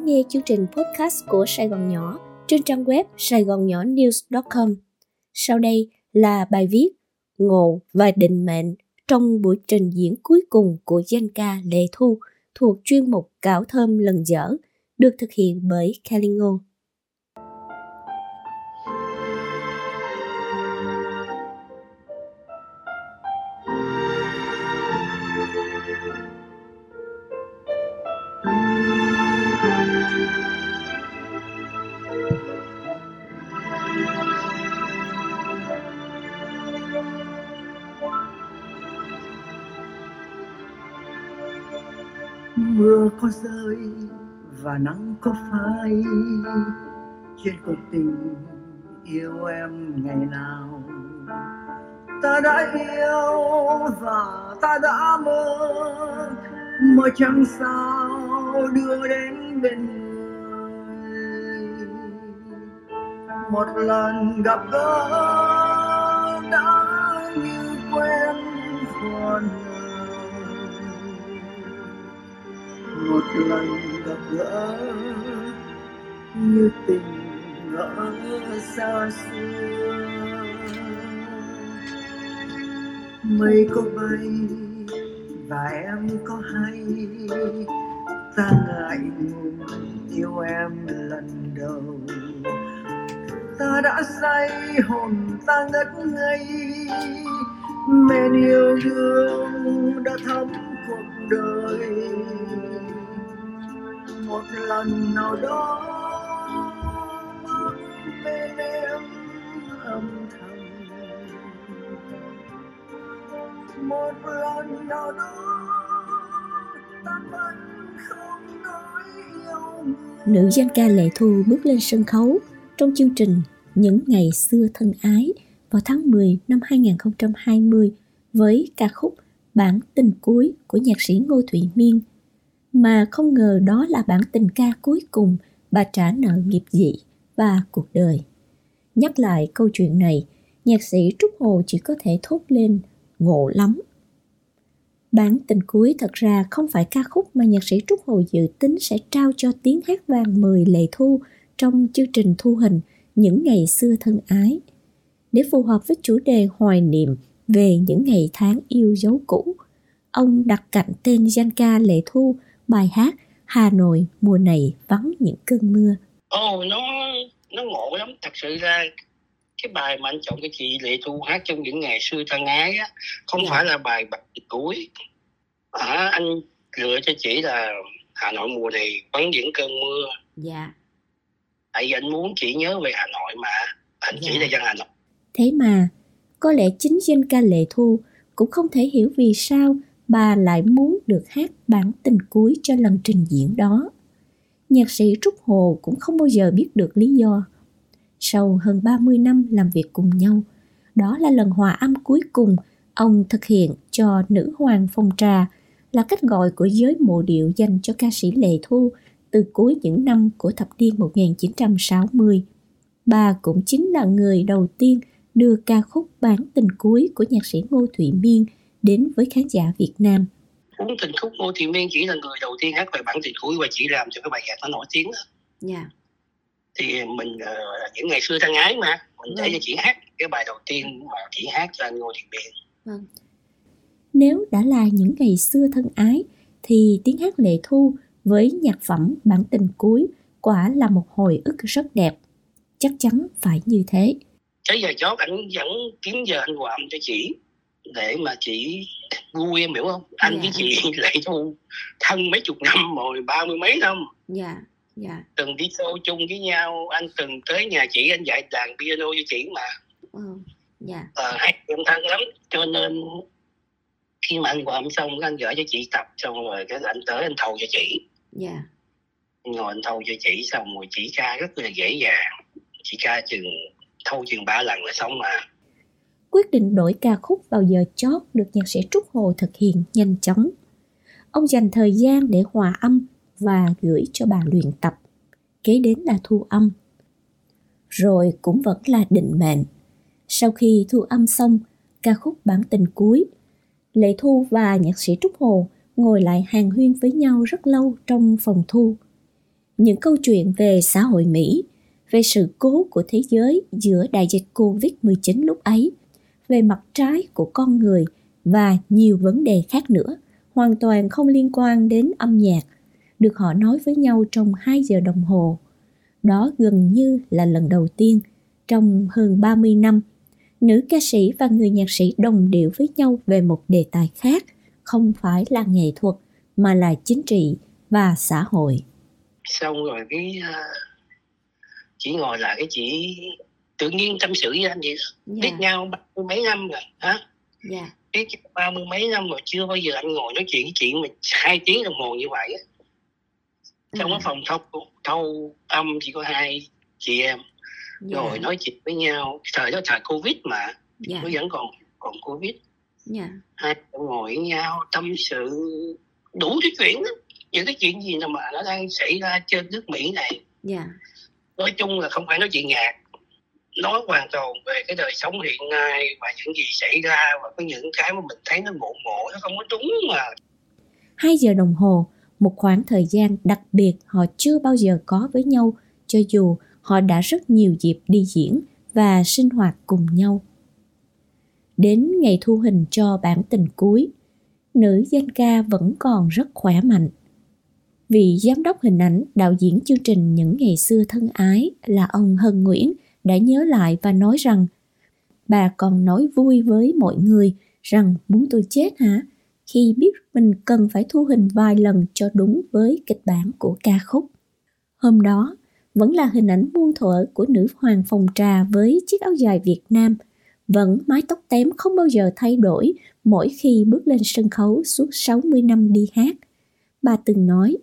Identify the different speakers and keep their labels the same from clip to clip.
Speaker 1: lắng nghe chương trình podcast của Sài Gòn Nhỏ trên trang web sài gòn nhỏ news.com. Sau đây là bài viết Ngộ và định mệnh trong buổi trình diễn cuối cùng của danh ca Lệ Thu thuộc chuyên mục Cảo Thơm lần dở, được thực hiện bởi Kelly Ngô.
Speaker 2: Có rơi và nắng có phai. Trên cuộc tình yêu em ngày nào, ta đã yêu và ta đã mơ. Mơ chẳng sao đưa đến bên người. Một lần gặp gỡ đã như một lần gặp gỡ. Như tình ngỡ xa xưa. Mây có bay và em có hay. Ta ngại ngùng yêu em lần đầu. Ta đã say hồn ta ngất ngây. Men yêu đương đã thấm cuộc đời một lần nào đó bên em âm thầm. Một lần nào đó ta vẫn không nói yêu
Speaker 1: Nữ danh ca Lệ Thu bước lên sân khấu trong chương trình Những ngày xưa thân ái vào tháng 10 năm 2020 với ca khúc Bản tình cuối của nhạc sĩ Ngô Thụy Miên mà không ngờ đó là bản tình ca cuối cùng bà trả nợ nghiệp dị và cuộc đời. Nhắc lại câu chuyện này, nhạc sĩ Trúc Hồ chỉ có thể thốt lên ngộ lắm. Bản tình cuối thật ra không phải ca khúc mà nhạc sĩ Trúc Hồ dự tính sẽ trao cho tiếng hát vàng 10 lệ thu trong chương trình thu hình những ngày xưa thân ái. Để phù hợp với chủ đề hoài niệm về những ngày tháng yêu dấu cũ, ông đặt cạnh tên danh ca Lệ Thu bài hát Hà Nội mùa này vắng những cơn mưa.
Speaker 3: Ồ, oh, nó nó ngộ lắm, thật sự ra cái bài mà anh chọn cái chị Lệ Thu hát trong những ngày xưa thân ái á, không yeah. Dạ. phải là bài bạch cuối. À, anh lựa cho chị là Hà Nội mùa này vắng những cơn mưa.
Speaker 1: Dạ.
Speaker 3: Tại vì anh muốn chị nhớ về Hà Nội mà, anh yeah. chỉ dạ. là dân Hà Nội.
Speaker 1: Thế mà, có lẽ chính danh ca Lệ Thu cũng không thể hiểu vì sao bà lại muốn được hát bản tình cuối cho lần trình diễn đó. Nhạc sĩ Trúc Hồ cũng không bao giờ biết được lý do. Sau hơn 30 năm làm việc cùng nhau, đó là lần hòa âm cuối cùng ông thực hiện cho nữ hoàng phong trà là cách gọi của giới mộ điệu dành cho ca sĩ Lệ Thu từ cuối những năm của thập niên 1960. Bà cũng chính là người đầu tiên đưa ca khúc bản tình cuối của nhạc sĩ Ngô Thụy Miên – đến với khán giả Việt Nam.
Speaker 3: Cuốn tình khúc Ngô Thị Miên chỉ là người đầu tiên hát về bản tình cuối và chỉ làm cho cái bài nhạc nó nổi tiếng.
Speaker 1: Dạ. Yeah.
Speaker 3: Thì mình uh, những ngày xưa thân ái mà mình để vâng. cho chị hát cái bài đầu tiên mà chị hát cho anh Ngô Thị Miên.
Speaker 1: Vâng. Nếu đã là những ngày xưa thân ái thì tiếng hát Lệ Thu với nhạc phẩm bản tình cuối quả là một hồi ức rất đẹp. Chắc chắn phải như thế.
Speaker 3: Cái giờ chót anh vẫn kiếm giờ anh âm cho chị để mà chị vui em hiểu không? Anh dạ. với chị lại thu thân mấy chục năm rồi ba mươi mấy năm.
Speaker 1: Dạ dạ.
Speaker 3: Từng đi show chung với nhau anh từng tới nhà chị anh dạy đàn piano cho chị mà.
Speaker 1: Ừ. dạ.
Speaker 3: Ờ, hai em thân lắm. Cho nên khi mà anh quàm xong anh gửi cho chị tập xong rồi cái anh tới anh thầu cho chị.
Speaker 1: Dạ.
Speaker 3: Ngồi anh thâu cho chị xong rồi chị ca rất là dễ dàng. Chị ca chừng thâu chừng ba lần là xong mà
Speaker 1: quyết định đổi ca khúc vào giờ chót được nhạc sĩ Trúc Hồ thực hiện nhanh chóng. Ông dành thời gian để hòa âm và gửi cho bà luyện tập. Kế đến là thu âm. Rồi cũng vẫn là định mệnh. Sau khi thu âm xong, ca khúc bản tình cuối, Lệ Thu và nhạc sĩ Trúc Hồ ngồi lại hàng huyên với nhau rất lâu trong phòng thu. những câu chuyện về xã hội Mỹ, về sự cố của thế giới giữa đại dịch Covid-19 lúc ấy, về mặt trái của con người và nhiều vấn đề khác nữa, hoàn toàn không liên quan đến âm nhạc, được họ nói với nhau trong 2 giờ đồng hồ. Đó gần như là lần đầu tiên trong hơn 30 năm, nữ ca sĩ và người nhạc sĩ đồng điệu với nhau về một đề tài khác, không phải là nghệ thuật mà là chính trị và xã hội.
Speaker 3: Xong rồi cái ờ, chỉ ngồi lại cái chỉ tự nhiên tâm sự với anh vậy yeah. Dạ. biết nhau ba mươi mấy năm rồi hả yeah. Dạ. biết ba mươi mấy năm rồi chưa bao giờ anh ngồi nói chuyện chuyện mà hai tiếng đồng hồ như vậy trong ừ. cái phòng thâu thâu âm chỉ có hai chị em yeah. ngồi nói chuyện với nhau thời đó thời covid mà yeah. nó vẫn còn còn covid yeah. hai ngồi với nhau tâm sự đủ cái chuyện đó những cái chuyện gì nào mà nó đang xảy ra trên nước mỹ này yeah. nói chung là không phải nói chuyện nhạc nói hoàn toàn về cái đời sống hiện nay và những gì xảy ra và có những cái mà mình thấy nó ngộ ngộ nó không có đúng mà
Speaker 1: hai giờ đồng hồ một khoảng thời gian đặc biệt họ chưa bao giờ có với nhau cho dù họ đã rất nhiều dịp đi diễn và sinh hoạt cùng nhau. Đến ngày thu hình cho bản tình cuối, nữ danh ca vẫn còn rất khỏe mạnh. Vị giám đốc hình ảnh đạo diễn chương trình Những ngày xưa thân ái là ông Hân Nguyễn đã nhớ lại và nói rằng bà còn nói vui với mọi người rằng muốn tôi chết hả? Khi biết mình cần phải thu hình vài lần cho đúng với kịch bản của ca khúc. Hôm đó, vẫn là hình ảnh muôn thuở của nữ hoàng phòng trà với chiếc áo dài Việt Nam, vẫn mái tóc tém không bao giờ thay đổi mỗi khi bước lên sân khấu suốt 60 năm đi hát. Bà từng nói,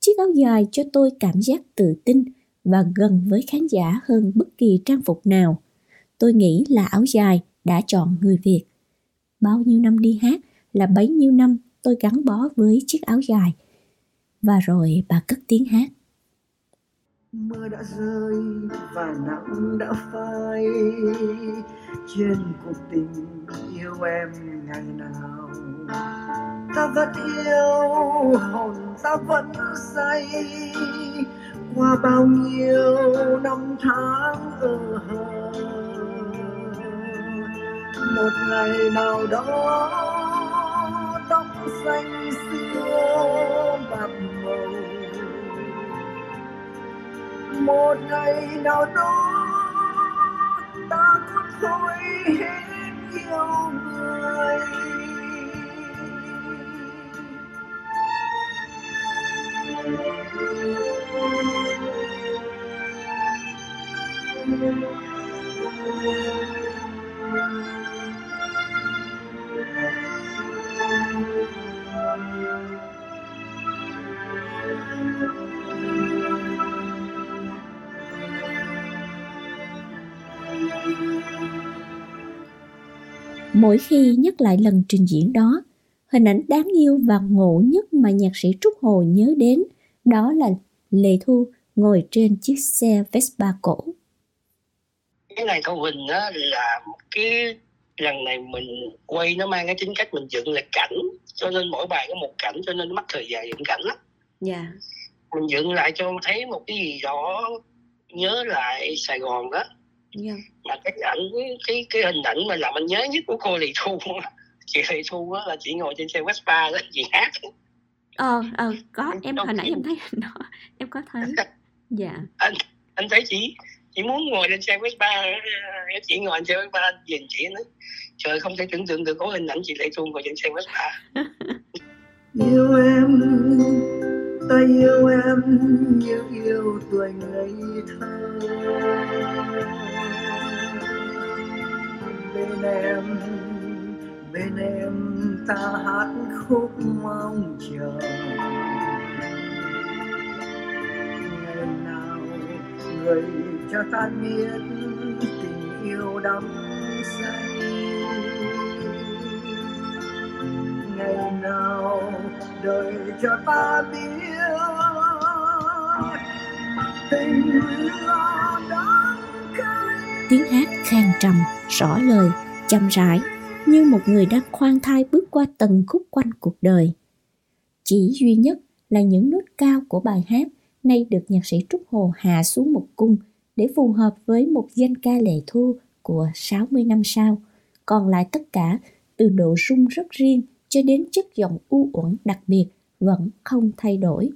Speaker 1: chiếc áo dài cho tôi cảm giác tự tin và gần với khán giả hơn bất kỳ trang phục nào. Tôi nghĩ là áo dài đã chọn người Việt. Bao nhiêu năm đi hát là bấy nhiêu năm tôi gắn bó với chiếc áo dài. Và rồi bà cất tiếng hát
Speaker 2: mưa đã rơi và nắng đã phai, trên cuộc tình yêu em ngày nào ta vẫn yêu, hồn ta vẫn say qua bao nhiêu năm tháng ở hờ, một ngày nào đó tóc xanh xưa bạc màu. Một ngày nào đó ta cũng thôi hết yêu người.
Speaker 1: Mỗi khi nhắc lại lần trình diễn đó, hình ảnh đáng yêu và ngộ nhất mà nhạc sĩ Trúc Hồ nhớ đến đó là Lệ Thu ngồi trên chiếc xe Vespa cổ.
Speaker 3: Cái này Thu Huỳnh đó là một cái lần này mình quay nó mang cái tính cách mình dựng là cảnh cho nên mỗi bài có một cảnh cho nên mất thời gian dựng cảnh lắm. Dạ. Yeah. Mình dựng lại cho thấy một cái gì đó nhớ lại Sài Gòn đó yeah. Dạ. mà cái ảnh cái cái hình ảnh mà làm anh nhớ nhất của cô Lì Thu chị Lì Thu á là chị ngồi trên xe Vespa đó chị hát
Speaker 1: ờ ờ có em hồi nãy em thấy hình đó em có thấy dạ
Speaker 3: anh anh thấy chị chị muốn ngồi lên xe Vespa ờ, chị ngồi trên xe Vespa, nhìn chị nữa trời, không thể tưởng tượng được có hình ảnh chị Lệ Thu ngồi trên xe Vespa.
Speaker 2: Yêu em, ta yêu em như yêu tuổi ngây thơ. Bên em bên em ta hát khúc mong chờ. Ngày nào người cho ta biết tình yêu đắm say. Ngày nào đời cho ta biết tình yêu đắng cay
Speaker 1: tiếng hát khang trầm, rõ lời, chậm rãi, như một người đang khoan thai bước qua từng khúc quanh cuộc đời. Chỉ duy nhất là những nốt cao của bài hát, nay được nhạc sĩ Trúc Hồ hạ xuống một cung để phù hợp với một danh ca lệ thu của 60 năm sau. Còn lại tất cả, từ độ rung rất riêng cho đến chất giọng u uẩn đặc biệt vẫn không thay đổi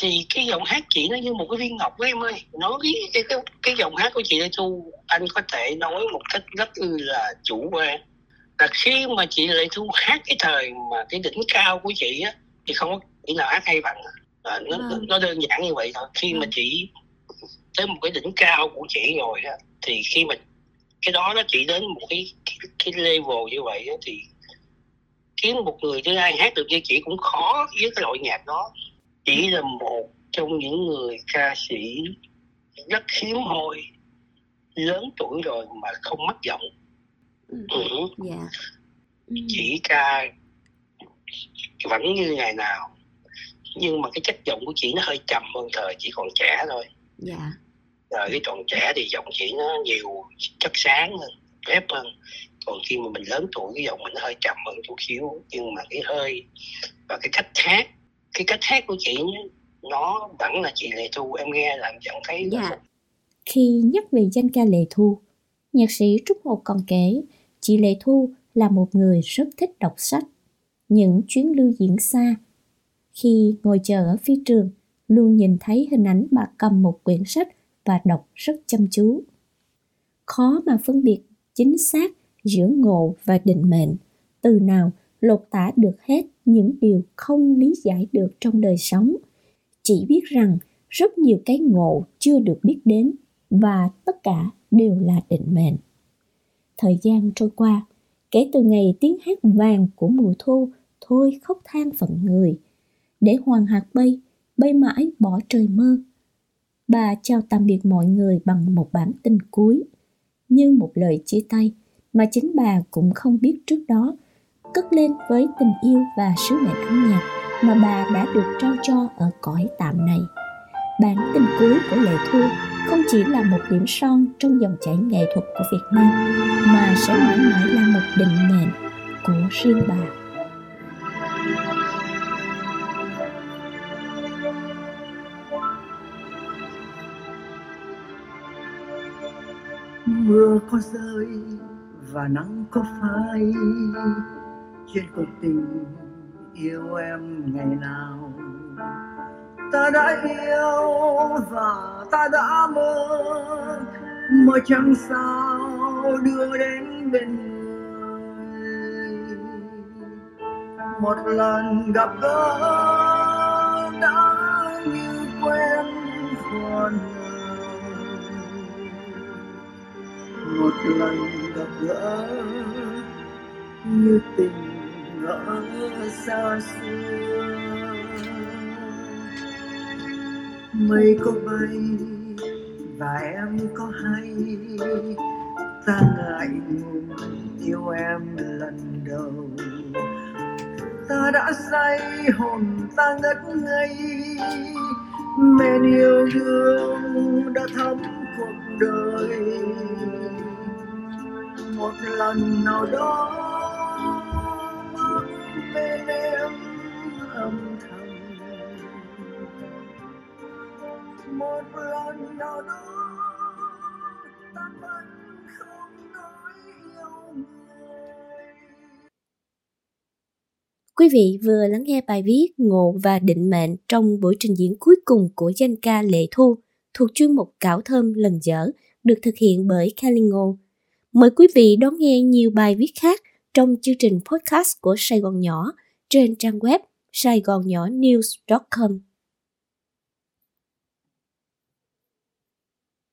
Speaker 3: thì cái giọng hát chị nó như một cái viên ngọc với em ơi nói cái cái cái, giọng hát của chị Lê Thu anh có thể nói một cách rất là chủ quan là khi mà chị Lê Thu hát cái thời mà cái đỉnh cao của chị á thì không có kỹ nào hát hay bằng à, nó, à. nó đơn giản như vậy thôi khi à. mà chị tới một cái đỉnh cao của chị rồi á thì khi mà cái đó nó chỉ đến một cái cái, cái level như vậy á, thì kiếm một người thứ hai hát được như chị cũng khó với cái loại nhạc đó chỉ là một trong những người ca sĩ rất hiếm hoi lớn tuổi rồi mà không mất giọng ừ. Ừ. Yeah. Ừ. chỉ ca vẫn như ngày nào nhưng mà cái chất giọng của chị nó hơi trầm hơn thời chỉ còn trẻ thôi dạ. Rồi cái còn trẻ thì giọng chị nó nhiều chất sáng hơn ép hơn. Còn khi mà mình lớn tuổi cái giọng mình hơi trầm hơn chút xíu. Nhưng mà cái hơi và cái cách hát cái cách hát của chị nó vẫn là chị Lệ Thu. Em nghe làm chẳng thấy
Speaker 1: dạ. khi nhắc về danh ca Lệ Thu nhạc sĩ Trúc Hồ còn kể chị Lệ Thu là một người rất thích đọc sách những chuyến lưu diễn xa. Khi ngồi chờ ở phía trường luôn nhìn thấy hình ảnh bà cầm một quyển sách và đọc rất chăm chú. Khó mà phân biệt chính xác giữa ngộ và định mệnh, từ nào lột tả được hết những điều không lý giải được trong đời sống. Chỉ biết rằng rất nhiều cái ngộ chưa được biết đến và tất cả đều là định mệnh. Thời gian trôi qua, kể từ ngày tiếng hát vàng của mùa thu thôi khóc than phận người. Để hoàng hạt bay bay mãi bỏ trời mơ bà chào tạm biệt mọi người bằng một bản tin cuối như một lời chia tay mà chính bà cũng không biết trước đó, cất lên với tình yêu và sứ mệnh âm nhạc mà bà đã được trao cho ở cõi tạm này. Bản tình cuối của Lệ Thu không chỉ là một điểm son trong dòng chảy nghệ thuật của Việt Nam, mà sẽ mãi mãi là một định mệnh của riêng bà.
Speaker 2: Mưa có rơi và nắng có phai. Trên cuộc tình yêu em ngày nào, ta đã yêu và ta đã mơ. Mơ chẳng sao đưa đến bên người. Một lần gặp gỡ đã một lần gặp gỡ. Như tình ngỡ xa xưa. Mây có bay và em có hay. Ta ngại ngùng yêu em lần đầu. Ta đã say hồn, ta ngất ngây. Men yêu đương đã thấm cuộc đời một lần nào đó, bên em âm thầm một lần nào đó, ta vẫn không nói yêu người
Speaker 1: Quý vị vừa lắng nghe bài viết Ngộ và Định Mệnh trong buổi trình diễn cuối cùng của danh ca Lệ Thu thuộc chuyên mục Cảo Thơm lần dở, được thực hiện bởi Kalingo. Mời quý vị đón nghe nhiều bài viết khác trong chương trình podcast của Sài Gòn Nhỏ trên trang web saigonnhỏ news.com.